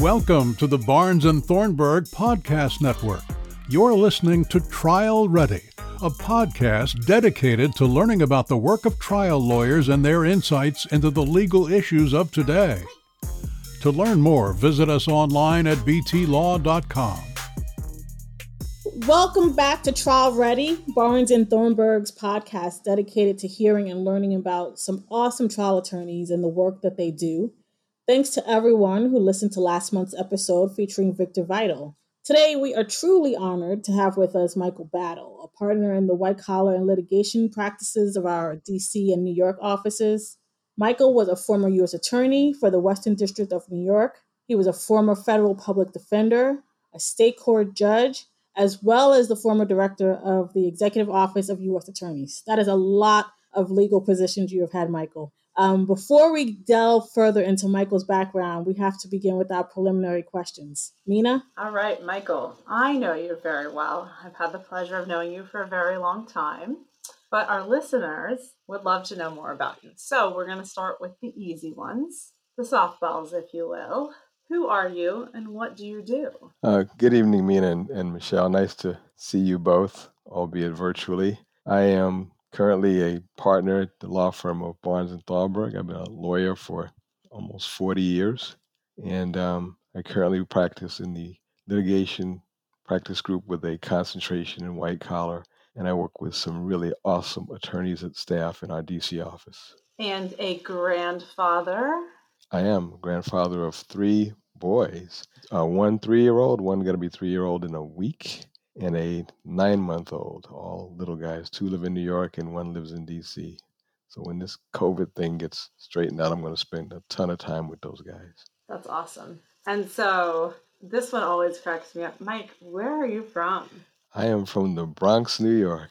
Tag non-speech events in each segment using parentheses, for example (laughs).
Welcome to the Barnes and Thornburg Podcast Network. You're listening to Trial Ready, a podcast dedicated to learning about the work of trial lawyers and their insights into the legal issues of today. To learn more, visit us online at btlaw.com. Welcome back to Trial Ready, Barnes and Thornburg's podcast dedicated to hearing and learning about some awesome trial attorneys and the work that they do. Thanks to everyone who listened to last month's episode featuring Victor Vital. Today, we are truly honored to have with us Michael Battle, a partner in the white collar and litigation practices of our DC and New York offices. Michael was a former U.S. attorney for the Western District of New York. He was a former federal public defender, a state court judge, as well as the former director of the Executive Office of U.S. Attorneys. That is a lot of legal positions you have had, Michael. Um, before we delve further into Michael's background, we have to begin with our preliminary questions. Mina? All right, Michael, I know you very well. I've had the pleasure of knowing you for a very long time, but our listeners would love to know more about you. So we're going to start with the easy ones, the softballs, if you will. Who are you and what do you do? Uh, good evening, Mina and, and Michelle. Nice to see you both, albeit virtually. I am currently a partner at the law firm of Barnes and Thornburg. I've been a lawyer for almost 40 years, and um, I currently practice in the litigation practice group with a concentration in white collar, and I work with some really awesome attorneys at staff in our DC office. And a grandfather. I am grandfather of three boys. Uh, one three-year-old, one going to be three-year-old in a week, and a nine month old, all little guys. Two live in New York and one lives in DC. So when this COVID thing gets straightened out, I'm going to spend a ton of time with those guys. That's awesome. And so this one always cracks me up. Mike, where are you from? I am from the Bronx, New York.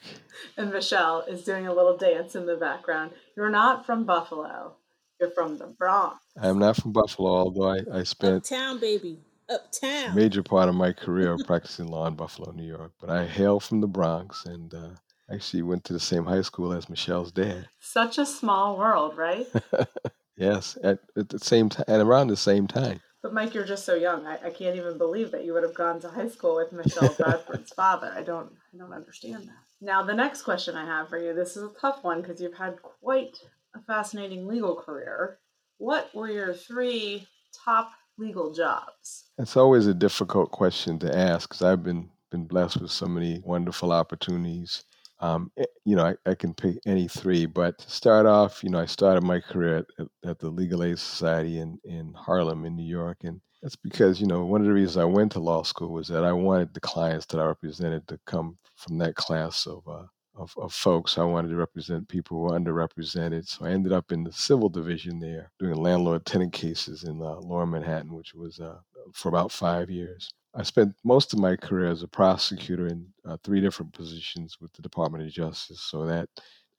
And Michelle is doing a little dance in the background. You're not from Buffalo. You're from the Bronx. I am not from Buffalo, although I, I spent Uptown, baby uptown. Major part of my career practicing law in Buffalo, New York. But I hail from the Bronx and uh, actually went to the same high school as Michelle's dad. Such a small world, right? (laughs) yes, at, at the same time, and around the same time. But Mike, you're just so young. I, I can't even believe that you would have gone to high school with Michelle Bradford's (laughs) father. I don't, I don't understand that. Now, the next question I have for you. This is a tough one because you've had quite a fascinating legal career. What were your three top legal jobs? It's always a difficult question to ask because I've been been blessed with so many wonderful opportunities. Um, eh, you know, I, I, can pick any three, but to start off, you know, I started my career at, at, the Legal Aid Society in, in Harlem, in New York. And that's because, you know, one of the reasons I went to law school was that I wanted the clients that I represented to come from that class of uh, of, of folks. I wanted to represent people who were underrepresented. So I ended up in the civil division there doing landlord tenant cases in uh, lower Manhattan, which was uh, for about five years. I spent most of my career as a prosecutor in uh, three different positions with the Department of Justice. So that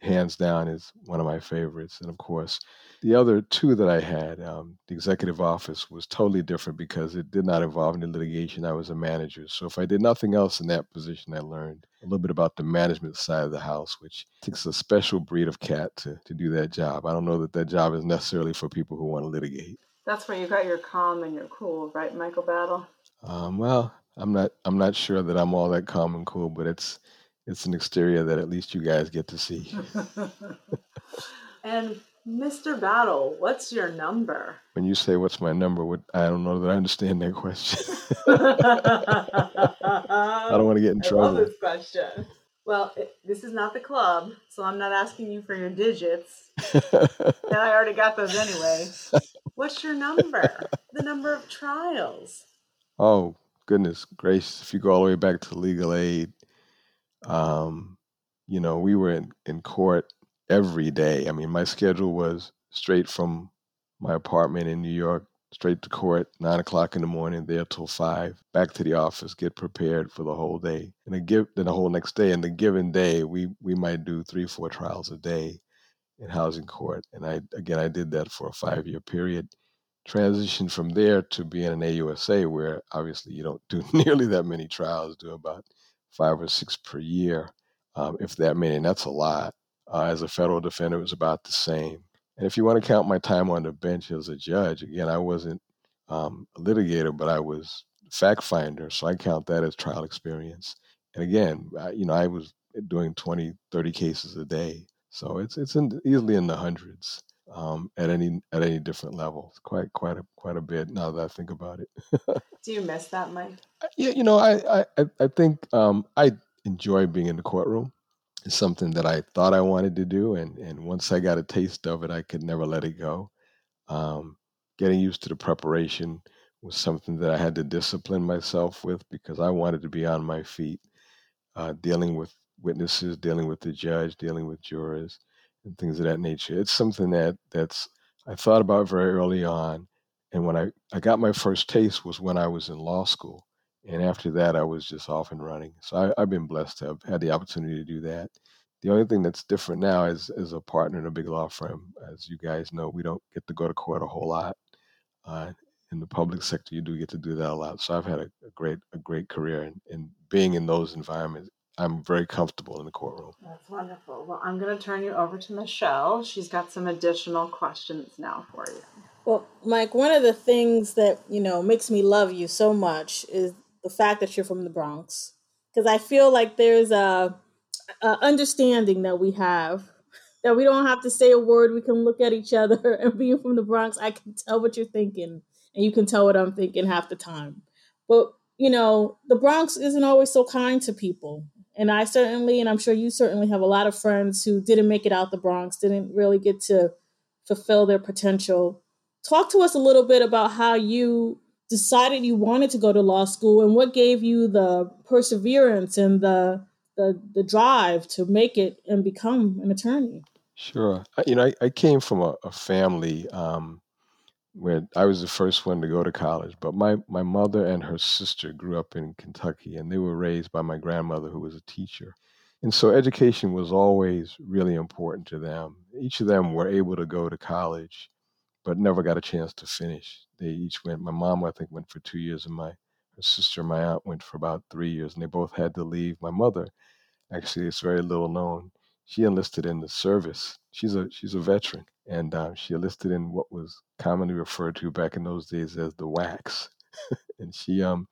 hands down is one of my favorites. And of course, the other two that I had, um, the executive office was totally different because it did not involve any litigation. I was a manager. So if I did nothing else in that position, I learned a little bit about the management side of the house, which takes a special breed of cat to, to do that job. I don't know that that job is necessarily for people who want to litigate. That's where you got your calm and your cool, right, Michael Battle? Um, well, I'm not. I'm not sure that I'm all that calm and cool, but it's it's an exterior that at least you guys get to see. and Mr. Battle, what's your number? When you say what's my number, what I don't know that I understand that question. (laughs) I don't want to get in trouble. I love this question. Well, it, this is not the club, so I'm not asking you for your digits. (laughs) and I already got those anyway. What's your number? The number of trials. Oh, goodness gracious. If you go all the way back to legal aid, um, you know, we were in, in court every day. I mean, my schedule was straight from my apartment in New York, straight to court, nine o'clock in the morning, there till five, back to the office, get prepared for the whole day. And the give then the whole next day. And the given day, we we might do three, four trials a day in housing court. And I again I did that for a five year period. Transitioned from there to being an AUSA, where obviously you don't do (laughs) nearly that many trials, do about five or six per year, um, if that many, and that's a lot. Uh, as a federal defender, it was about the same. And if you want to count my time on the bench as a judge, again, I wasn't um, a litigator, but I was fact finder, so I count that as trial experience. And again, I, you know, I was doing 20, 30 cases a day, so it's it's in, easily in the hundreds um, at any at any different level. It's quite quite a quite a bit now that I think about it. (laughs) Do you miss that, Mike? Yeah, you know, I I I think um, I enjoy being in the courtroom. It's something that I thought I wanted to do, and and once I got a taste of it, I could never let it go. Um, getting used to the preparation was something that I had to discipline myself with because I wanted to be on my feet, uh, dealing with witnesses, dealing with the judge, dealing with jurors, and things of that nature. It's something that that's I thought about very early on, and when I I got my first taste was when I was in law school, and after that I was just off and running. So I, I've been blessed to have had the opportunity to do that. The only thing that's different now is as a partner in a big law firm. As you guys know, we don't get to go to court a whole lot. Uh, in the public sector, you do get to do that a lot. So I've had a, a great a great career in being in those environments. I'm very comfortable in the courtroom. That's wonderful. Well, I'm going to turn you over to Michelle. She's got some additional questions now for you. Well, Mike, one of the things that, you know, makes me love you so much is the fact that you're from the Bronx. Because I feel like there's a, a understanding that we have that we don't have to say a word. We can look at each other (laughs) and being from the Bronx, I can tell what you're thinking and you can tell what I'm thinking half the time. But, you know, the Bronx isn't always so kind to people. And I certainly, and I'm sure you certainly have a lot of friends who didn't make it out the Bronx, didn't really get to fulfill their potential. Talk to us a little bit about how you decided you wanted to go to law school and what gave you the perseverance and the the, the drive to make it and become an attorney. Sure. You know, I, I came from a, a family um, where I was the first one to go to college, but my, my mother and her sister grew up in Kentucky and they were raised by my grandmother, who was a teacher. And so education was always really important to them. Each of them were able to go to college, but never got a chance to finish. They each went, my mom, I think, went for two years, and my her sister, my aunt, went for about three years, and they both had to leave. My mother, actually, it's very little known. She enlisted in the service. She's a she's a veteran, and uh, she enlisted in what was commonly referred to back in those days as the WACs. (laughs) and she um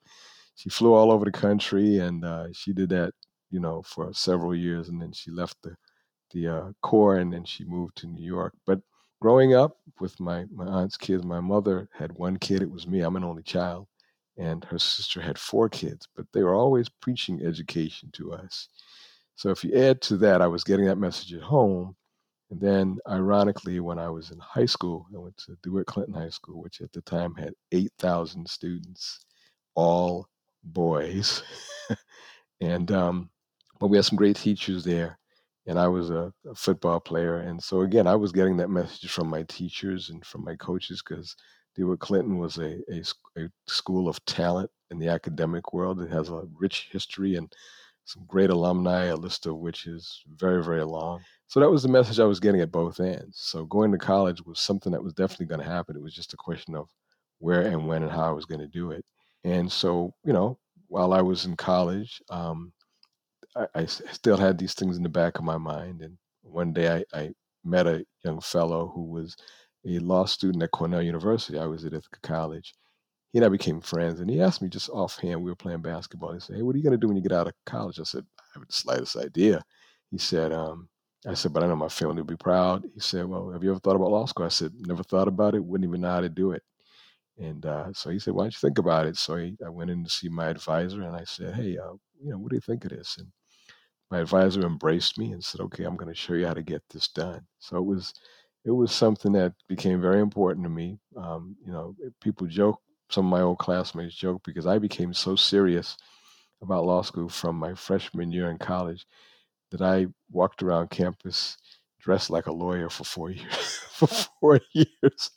she flew all over the country, and uh, she did that you know for several years, and then she left the the uh, Corps, and then she moved to New York. But growing up with my my aunt's kids, my mother had one kid. It was me. I'm an only child, and her sister had four kids. But they were always preaching education to us. So if you add to that, I was getting that message at home, and then, ironically, when I was in high school, I went to DeWitt Clinton High School, which at the time had 8,000 students, all boys. (laughs) and, um, but we had some great teachers there. And I was a, a, football player. And so, again, I was getting that message from my teachers and from my coaches because DeWitt Clinton was a, a, a school of talent in the academic world. It has a rich history and some great alumni, a list of which is very, very long. So that was the message I was getting at both ends. So going to college was something that was definitely going to happen. It was just a question of where and when and how I was going to do it. And so, you know, while I was in college, um, I, I, still had these things in the back of my mind. And one day I, I met a young fellow who was a law student at Cornell University. I was at Ithaca College. He and I became friends, and he asked me just offhand. We were playing basketball. He said, "Hey, what are you going to do when you get out of college?" I said, "I have the slightest idea." He said, um, I said, but I know my family will be proud. He said, well, have you ever thought about law school? I said, never thought about it. Wouldn't even know how to do it. And uh, so he said, why don't you think about it? So he, I went in to see my advisor and I said, hey, uh, you know, what do you think of this? And my advisor embraced me and said, okay, I'm going to show you how to get this done. So it was, it was something that became very important to me. Um, you know, people joke, some of my old classmates joke because I became so serious about law school from my freshman year in college that I walked around campus dressed like a lawyer for four (laughs) years. for four (laughs) years,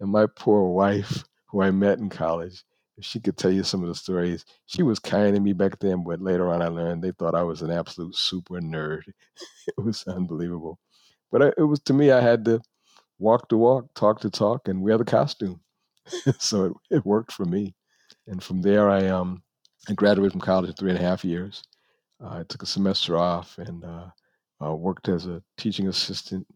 and my poor wife, who I met in college, if she could tell you some of the stories, she was kind to me back then, but later on I learned they thought I was an absolute super nerd. (laughs) it was unbelievable. But it was to me, I had to walk the walk, talk the talk, and wear the costume. (laughs) so it, it worked for me. And from there, I um I graduated from college in three and a half years. Uh, I took a semester off and uh, uh, worked as a teaching assistant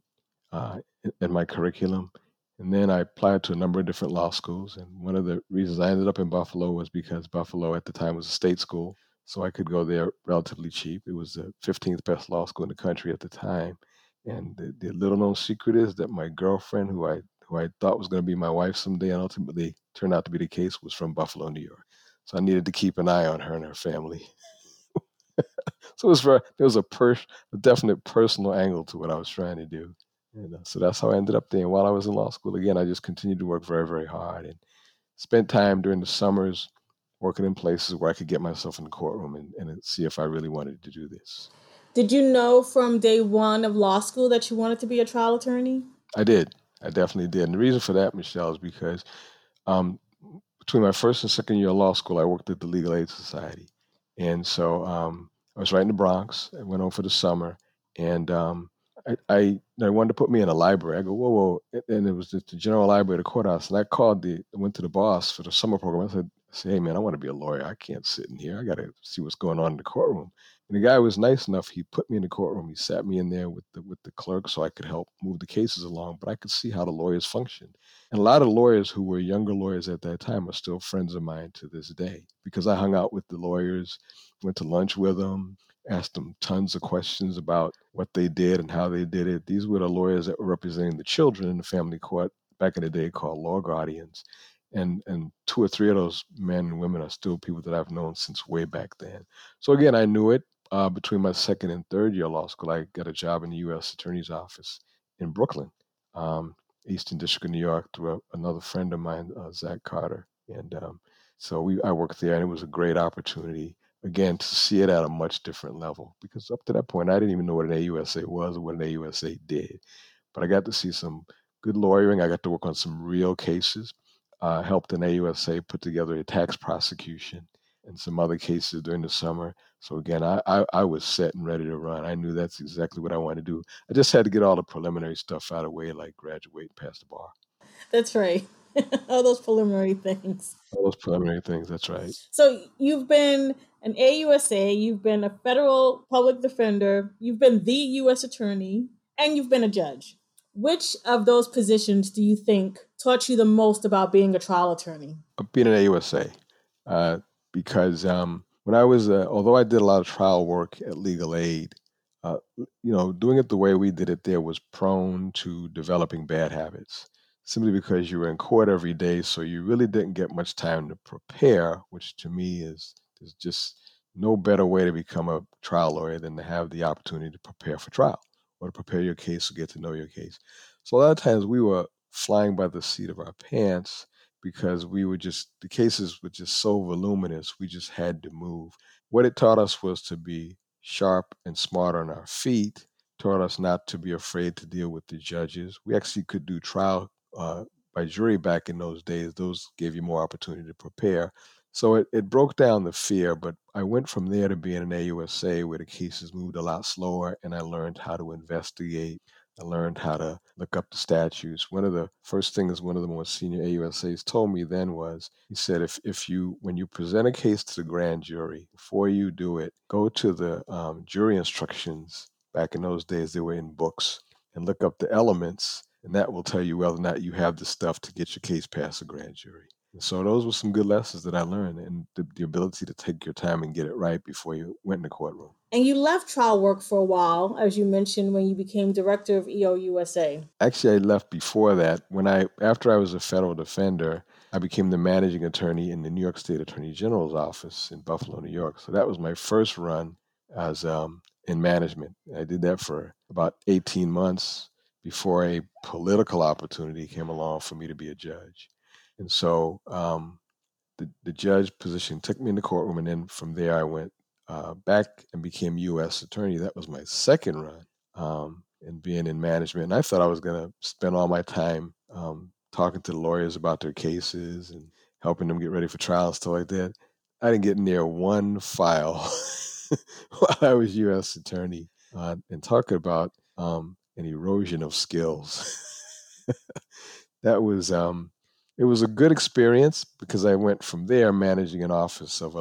uh, in my curriculum. And then I applied to a number of different law schools. And one of the reasons I ended up in Buffalo was because Buffalo at the time was a state school. So I could go there relatively cheap. It was the 15th best law school in the country at the time. And the, the little known secret is that my girlfriend, who I who I thought was going to be my wife someday, and ultimately turned out to be the case, was from Buffalo, New York. So I needed to keep an eye on her and her family. (laughs) so it was very, there was a, pers- a definite personal angle to what I was trying to do. And uh, so that's how I ended up there. And while I was in law school, again, I just continued to work very, very hard and spent time during the summers working in places where I could get myself in the courtroom and, and see if I really wanted to do this. Did you know from day one of law school that you wanted to be a trial attorney? I did. I definitely did. And the reason for that, Michelle, is because um, between my first and second year of law school, I worked at the Legal Aid Society. And so um, I was right in the Bronx. I went home for the summer. And um, I, I, I wanted to put me in a library. I go, whoa, whoa. And it was the, the general library of the courthouse. And I called the, went to the boss for the summer program. I said, I said, hey, man, I want to be a lawyer. I can't sit in here. I got to see what's going on in the courtroom. And the guy was nice enough. He put me in the courtroom. He sat me in there with the with the clerk so I could help move the cases along. But I could see how the lawyers functioned. And a lot of lawyers who were younger lawyers at that time are still friends of mine to this day because I hung out with the lawyers, went to lunch with them, asked them tons of questions about what they did and how they did it. These were the lawyers that were representing the children in the family court back in the day called law guardians and and two or three of those men and women are still people that I've known since way back then. So again, I knew it. Uh, between my second and third year law school, I got a job in the U.S. Attorney's Office in Brooklyn, um, Eastern District of New York, through a, another friend of mine, uh, Zach Carter, and um, so we I worked there, and it was a great opportunity again to see it at a much different level because up to that point I didn't even know what an AUSA was or what an AUSA did, but I got to see some good lawyering. I got to work on some real cases uh, helped an AUSA put together a tax prosecution and some other cases during the summer. So again, I, I, I, was set and ready to run. I knew that's exactly what I wanted to do. I just had to get all the preliminary stuff out of the way, like graduate pass the bar. That's right. (laughs) all those preliminary things. All those preliminary things. That's right. So you've been an AUSA, you've been a federal public defender, you've been the U.S. attorney, and you've been a judge. Which of those positions do you think taught you the most about being a trial attorney? Being an AUSA, uh, because um, when I was, uh, although I did a lot of trial work at Legal Aid, uh, you know, doing it the way we did it there was prone to developing bad habits. Simply because you were in court every day, so you really didn't get much time to prepare, which to me is is just no better way to become a trial lawyer than to have the opportunity to prepare for trial or to prepare your case or get to know your case. So a lot of times we were flying by the seat of our pants because we were just the cases were just so voluminous we just had to move. What it taught us was to be sharp and smart on our feet taught us not to be afraid to deal with the judges. We actually could do trial uh, by jury back in those days. Those gave you more opportunity to prepare. So it, it broke down the fear, but I went from there to being an AUSA where the cases moved a lot slower and I learned how to investigate. I learned how to look up the statutes. One of the first things one of the more senior AUSAs told me then was he said, if, if you, when you present a case to the grand jury, before you do it, go to the um, jury instructions. Back in those days, they were in books and look up the elements, and that will tell you whether or not you have the stuff to get your case past the grand jury. So those were some good lessons that I learned, and the, the, ability to take your time and get it right before you went in the courtroom. And you left trial work for a while, as you mentioned, when you became director of EOUSA. Actually, I left before that. When I after I was a federal defender, I became the managing attorney in the New York State Attorney General's office in Buffalo, New York. So that was my first run as um, in management. I did that for about 18 months before a political opportunity came along for me to be a judge. And so um, the, the judge position took me in the courtroom, and then from there I went uh, back and became U.S. attorney. That was my second run um, and being in management. And I thought I was going to spend all my time um, talking to the lawyers about their cases and helping them get ready for trial and stuff like that. I didn't get near one file (laughs) while I was U.S. attorney uh, and talking about um, an erosion of skills. (laughs) that was um, it was a good experience because I went from there managing an office of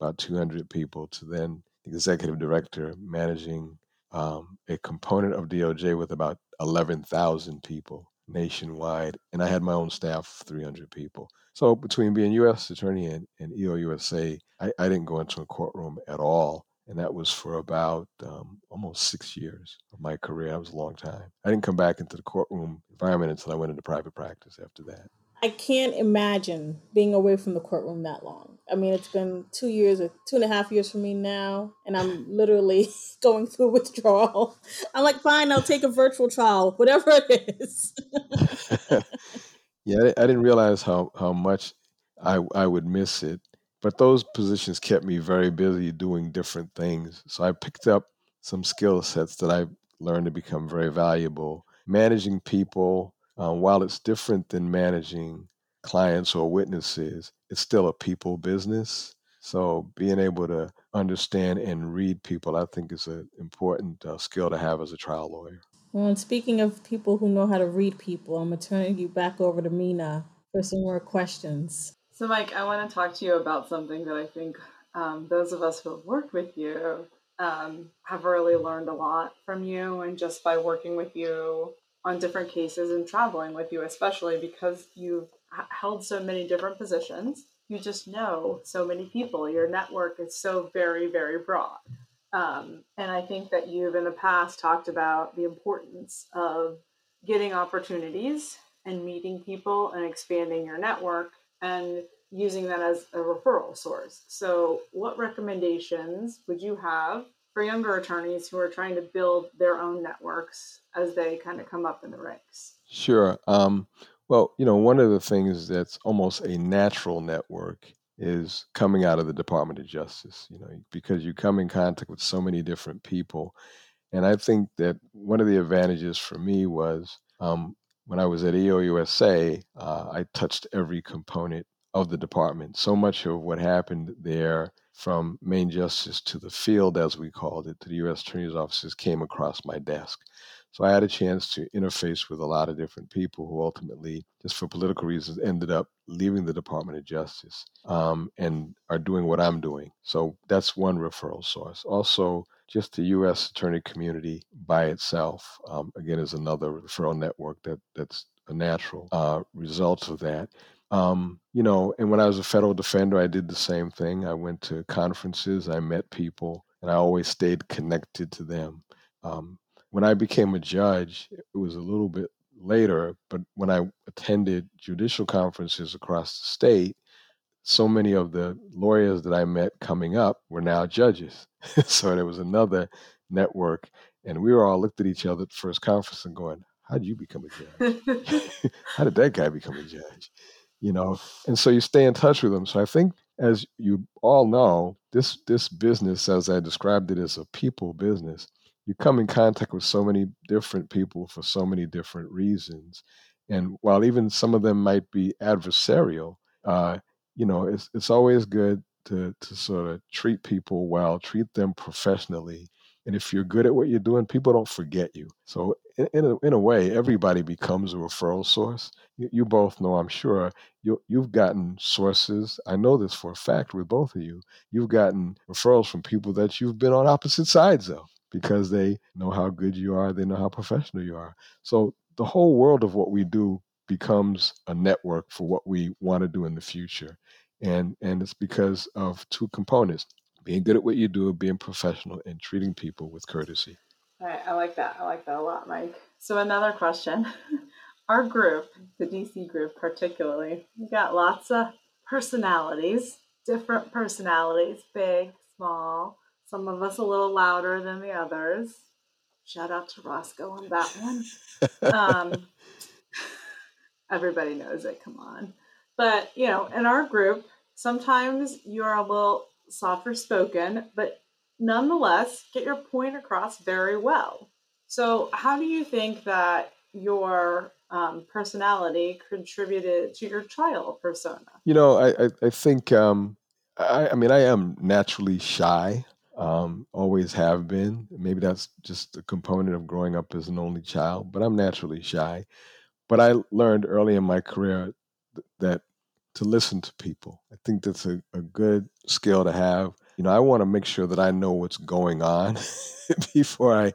about 200 people to then executive director managing um, a component of DOJ with about 11,000 people. nationwide, and I had my own staff 300 people. So between being U.S. attorney and, and EOUSA, I, I didn't go into a courtroom at all. And that was for about um, almost six years of my career. That was a long time. I didn't come back into the courtroom environment until I went into private practice after that. I can't imagine being away from the courtroom that long. I mean, it's been two years or two and a half years for me now, and I'm literally (laughs) going through withdrawal. I'm like, fine, I'll take a virtual trial, whatever it is. (laughs) yeah, I didn't realize how, how much I, I would miss it, but those positions kept me very busy doing different things. So I picked up some skill sets that I learned to become very valuable. Managing people, uh, while it's different than managing clients or witnesses, it's still a people business. So being able to understand and read people, I think, is an important uh, skill to have as a trial lawyer. Well, and speaking of people who know how to read people, I'm going to turn you back over to Mina for some more questions. So, Mike, I want to talk to you about something that I think um, those of us who have worked with you um, have really learned a lot from you, and just by working with you on different cases and traveling with you, especially because you've held so many different positions. You just know so many people. Your network is so very, very broad. Um, and I think that you've in the past talked about the importance of getting opportunities and meeting people and expanding your network and using that as a referral source. So, what recommendations would you have for younger attorneys who are trying to build their own networks as they kind of come up in the ranks? Sure. Um, well, you know, one of the things that's almost a natural network is coming out of the Department of Justice, you know, because you come in contact with so many different people. And I think that one of the advantages for me was um, when I was at EOUSA, uh, I touched every component of the department. So much of what happened there from main justice to the field, as we called it, to the U.S. Attorney's offices came across my desk. So I had a chance to interface with a lot of different people who ultimately, just for political reasons, ended up leaving the Department of Justice um, and are doing what I'm doing. So that's one referral source. Also, just the U.S. attorney community by itself, um, again, is another referral network that that's a natural uh, result of that. Um, you know, and when I was a federal defender, I did the same thing. I went to conferences, I met people, and I always stayed connected to them. Um, when I became a judge, it was a little bit later, but when I attended judicial conferences across the state, so many of the lawyers that I met coming up were now judges. (laughs) so there was another network, and we were all looked at each other at the first conference and going, How did you become a judge? (laughs) (laughs) How did that guy become a judge? you know and so you stay in touch with them so i think as you all know this this business as i described it is a people business you come in contact with so many different people for so many different reasons and while even some of them might be adversarial uh, you know it's, it's always good to, to sort of treat people well treat them professionally and if you're good at what you're doing, people don't forget you. So, in, in, a, in a way, everybody becomes a referral source. You, you both know, I'm sure, you, you've gotten sources. I know this for a fact with both of you. You've gotten referrals from people that you've been on opposite sides of because they know how good you are, they know how professional you are. So, the whole world of what we do becomes a network for what we want to do in the future. And, and it's because of two components being good at what you do, being professional, and treating people with courtesy. All right, I like that. I like that a lot, Mike. So another question. (laughs) Our group, the DC group particularly, we got lots of personalities, different personalities, big, small. Some of us a little louder than the others. Shout out to Roscoe on that one. um, (laughs) everybody knows it. Come on. But, you know, in our group, sometimes you're a little softer spoken, but nonetheless get your point across very well. So, how do you think that your um, personality contributed to your trial persona? You know, I I, I think um, I, I mean I am naturally shy. Um, always have been. Maybe that's just a component of growing up as an only child, but I'm naturally shy. But I learned early in my career th- that to listen to people. I think that's a, a good skill to have. You know, I want to make sure that I know what's going on (laughs) before I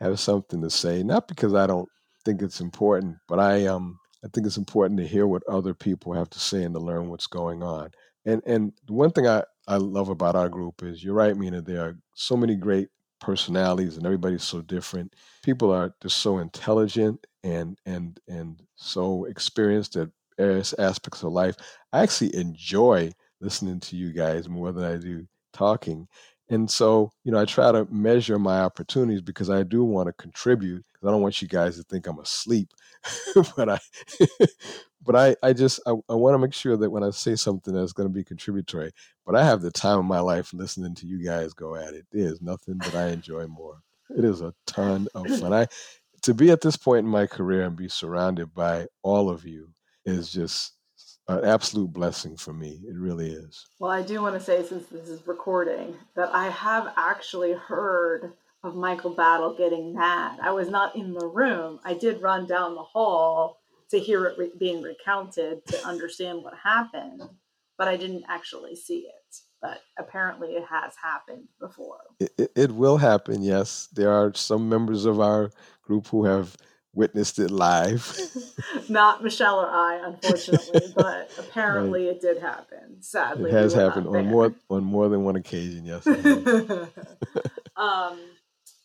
have something to say. Not because I don't think it's important, but I um I think it's important to hear what other people have to say and to learn what's going on. And and one thing I, I love about our group is you're right, Mina, there are so many great personalities and everybody's so different. People are just so intelligent and and and so experienced at various aspects of life. I actually enjoy listening to you guys more than I do talking. And so, you know, I try to measure my opportunities because I do want to contribute because I don't want you guys to think I'm asleep. (laughs) but I, (laughs) but I, I just, I, I want to make sure that when I say something that's going to be contributory, but I have the time of my life listening to you guys go at it. There's nothing that I enjoy more. It is a ton of (clears throat) fun. I, to be at this point in my career and be surrounded by all of you is just an absolute blessing for me. It really is. Well, I do want to say, since this is recording, that I have actually heard of Michael Battle getting mad. I was not in the room. I did run down the hall to hear it re- being recounted to understand what happened, but I didn't actually see it. But apparently, it has happened before. It, it, it will happen, yes. There are some members of our group who have witnessed it live. (laughs) Not Michelle or I, unfortunately, (laughs) but apparently right. it did happen. Sadly, it has we happened on more on more than one occasion. Yes. (laughs) um.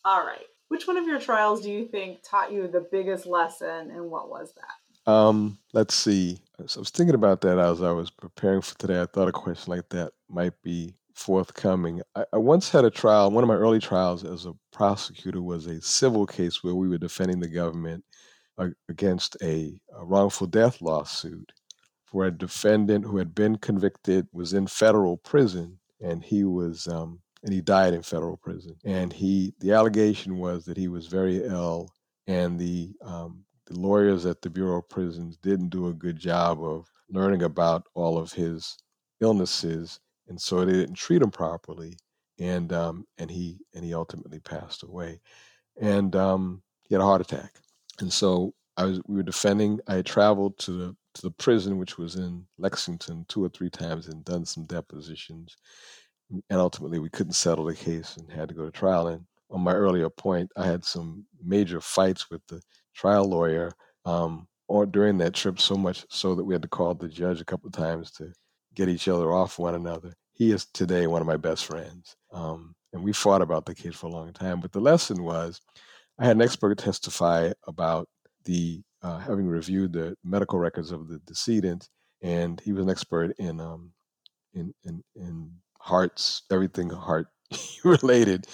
All right. Which one of your trials do you think taught you the biggest lesson, and what was that? Um. Let's see. So I was thinking about that as I was preparing for today. I thought a question like that might be forthcoming. I, I, once had a trial, one of my early trials as a prosecutor was a civil case where we were defending the government against a, a, wrongful death lawsuit for a defendant who had been convicted, was in federal prison, and he was. Um, and he died in federal prison. And he, the allegation was that he was very ill, and the um, the lawyers at the Bureau of Prisons didn't do a good job of learning about all of his illnesses and so they didn't treat him properly, and um, and he and he ultimately passed away, and um, he had a heart attack, and so I was we were defending. I traveled to the to the prison, which was in Lexington, two or three times, and done some depositions, and ultimately we couldn't settle the case and had to go to trial. And on my earlier point, I had some major fights with the trial lawyer. Um, or during that trip so much so that we had to call the judge a couple of times to get each other off one another. He is today one of my best friends. Um, and we fought about the case for a long time. But the lesson was I had an expert testify about the uh, having reviewed the medical records of the decedent, and he was an expert in um, in, in in hearts, everything heart (laughs) related.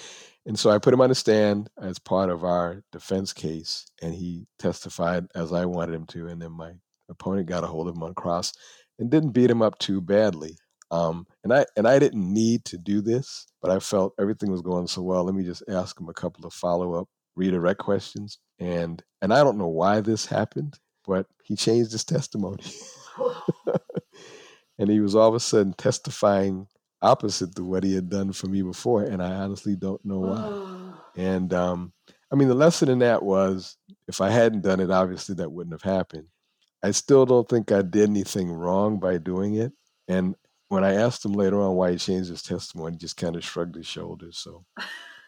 And so I put him on the stand as part of our defense case, and he testified as I wanted him to. And then my opponent got a hold of him on cross and didn't beat him up too badly. Um, and I and I didn't need to do this, but I felt everything was going so well. Let me just ask him a couple of follow up redirect questions. And and I don't know why this happened, but he changed his testimony. (laughs) and he was all of a sudden testifying opposite to what he had done for me before, and I honestly don't know why. and um, I mean, the lesson in that was if I hadn't done it, obviously that wouldn't have happened. I still don't think I did anything wrong by doing it. And when I asked him later on why he changed his testimony, he just kind of shrugged his shoulders. So (laughs)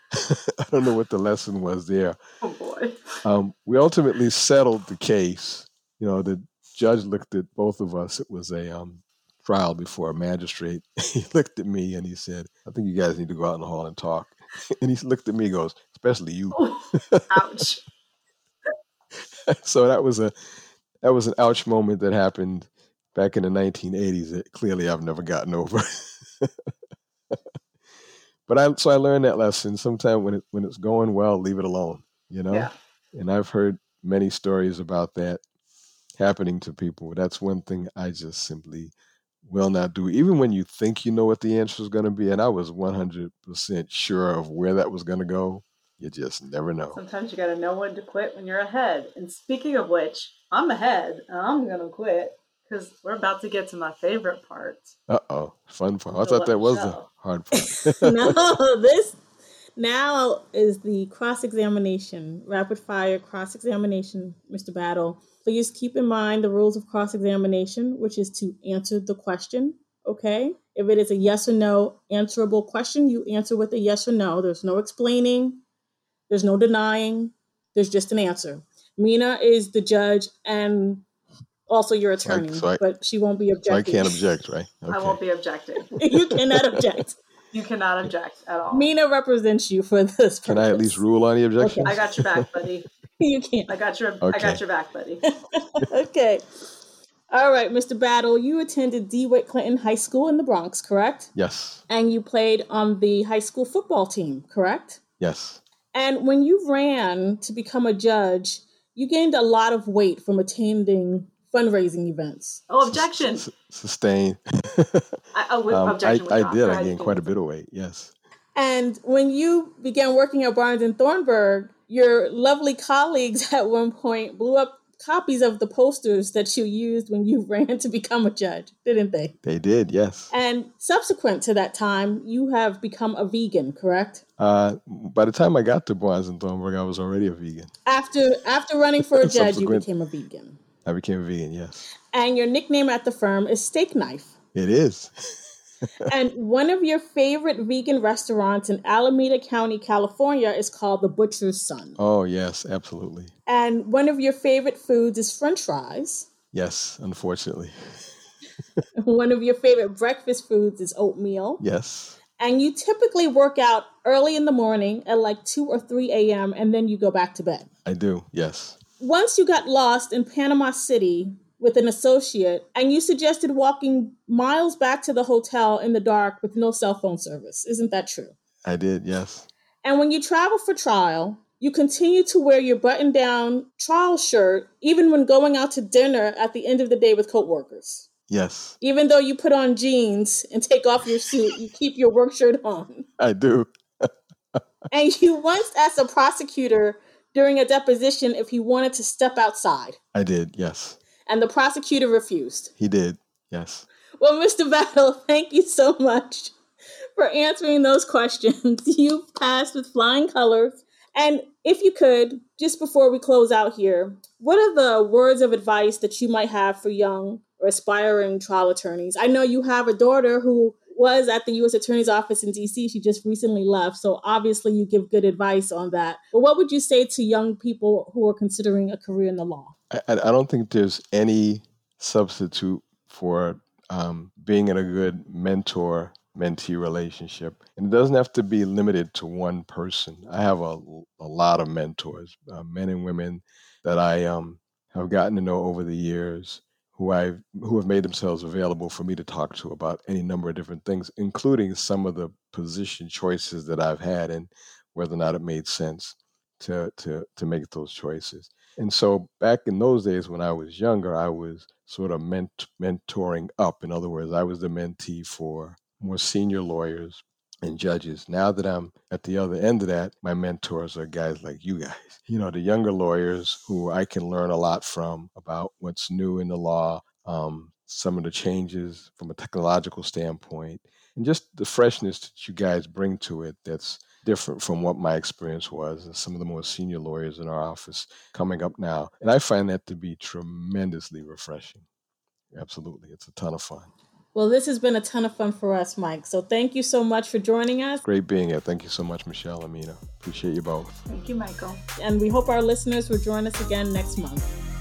(laughs) I don't know what the lesson was there. Oh boy. Um, we ultimately settled the case. You know, the judge looked at both of us. It was a um, trial before a magistrate. (laughs) he looked at me and he said, "I think you guys need to go out in the hall and talk." (laughs) and he looked at me, goes, "Especially you." (laughs) Ouch. so that was a that was an ouch moment that happened back in the 1980s that clearly I've never gotten over. but I so I learned that lesson. Sometimes when it when it's going well, leave it alone. You know. Yeah. And I've heard many stories about that happening to people. That's one thing I just simply will not do. Even when you think you know what the answer is going to be, and I was 100% sure of where that was going to go, you just never know. Sometimes you got to know when to quit when you're ahead. And speaking of which, I'm ahead and I'm going to quit because we're about to get to my favorite part. Uh oh, fun part. I thought that was the hard (laughs) part. (laughs) no, this now is the cross examination, rapid fire cross examination, Mr. Battle. Please keep in mind the rules of cross examination, which is to answer the question. Okay. If it is a yes or no answerable question, you answer with a yes or no. There's no explaining, there's no denying, there's just an answer. Mina is the judge and also your attorney, so I, so I, but she won't be objecting. So I can't object, right? Okay. I won't be objecting. (laughs) you cannot object. You cannot object at all. Mina represents you for this. Purpose. Can I at least rule on the objection? Okay. I got your back, buddy. (laughs) you can't. I got your. Okay. I got your back, buddy. (laughs) (laughs) okay. All right, Mr. Battle, you attended DeWitt Clinton High School in the Bronx, correct? Yes. And you played on the high school football team, correct? Yes. And when you ran to become a judge, you gained a lot of weight from attending fundraising events. Oh, objection. S- sustain. I, oh, um, objection I, I did. I gained quite a bit of weight, yes. And when you began working at Barnes and Thornburg, your lovely colleagues (laughs) at one point blew up copies of the posters that you used when you (laughs) ran to become a judge, didn't they? They did, yes. And subsequent to that time, you have become a vegan, correct? Uh, by the time I got to Barnes and Thornburg, I was already a vegan. After after running for a (laughs) judge, you became a vegan. I became a vegan, yes. And your nickname at the firm is Steak Knife. It is. And one of your favorite vegan restaurants in Alameda County, California is called The Butcher's Son. Oh, yes, absolutely. And one of your favorite foods is french fries. Yes, unfortunately. (laughs) one of your favorite breakfast foods is oatmeal. Yes. And you typically work out early in the morning at like 2 or 3 a.m., and then you go back to bed. I do, yes. Once you got lost in Panama City, with an associate, and you suggested walking miles back to the hotel in the dark with no cell phone service. Isn't that true? I did, yes. And when you travel for trial, you continue to wear your button down trial shirt even when going out to dinner at the end of the day with coworkers. Yes. Even though you put on jeans and take off your suit, you keep your work shirt on. I do. (laughs) and you once asked a prosecutor during a deposition if he wanted to step outside. I did, yes and the prosecutor refused. He did, yes. Well, Mr. Battle, (laughs) thank you so much for answering those questions. (laughs) You passed with flying colors. And if you could, just before we close out here, what are the words of advice that you might have for young or aspiring trial attorneys? I know you have a daughter who was at the U.S. Attorney's Office in D.C. She just recently left. So obviously, you give good advice on that. But what would you say to young people who are considering a career in the law? I, I don't think there's any substitute for um, being in a good mentor mentee relationship. And it doesn't have to be limited to one person. I have a, a lot of mentors, uh, men and women that I um, have gotten to know over the years who I who have made themselves available for me to talk to about any number of different things, including some of the position choices that I've had and whether or not it made sense to to to make those choices. And so back in those days when I was younger, I was sort of ment- mentoring up. In other words, I was the mentee for more senior lawyers and judges. Now that I'm at the other end of that, my mentors are guys like you guys. (laughs) You know, the younger lawyers who I can learn a lot from about what's new in the law, um, some of the changes from a technological standpoint, and just the freshness that you guys bring to it that's different from what my experience was and some of the more senior lawyers in our office coming up now. And I find that to be tremendously refreshing. Absolutely. It's a ton of fun. Well, this has been a ton of fun for us, Mike. So thank you so much for joining us. Great being here. Thank you so much, Michelle, Amina. Appreciate you both. Thank you, Michael. And we hope our listeners will join us again next month.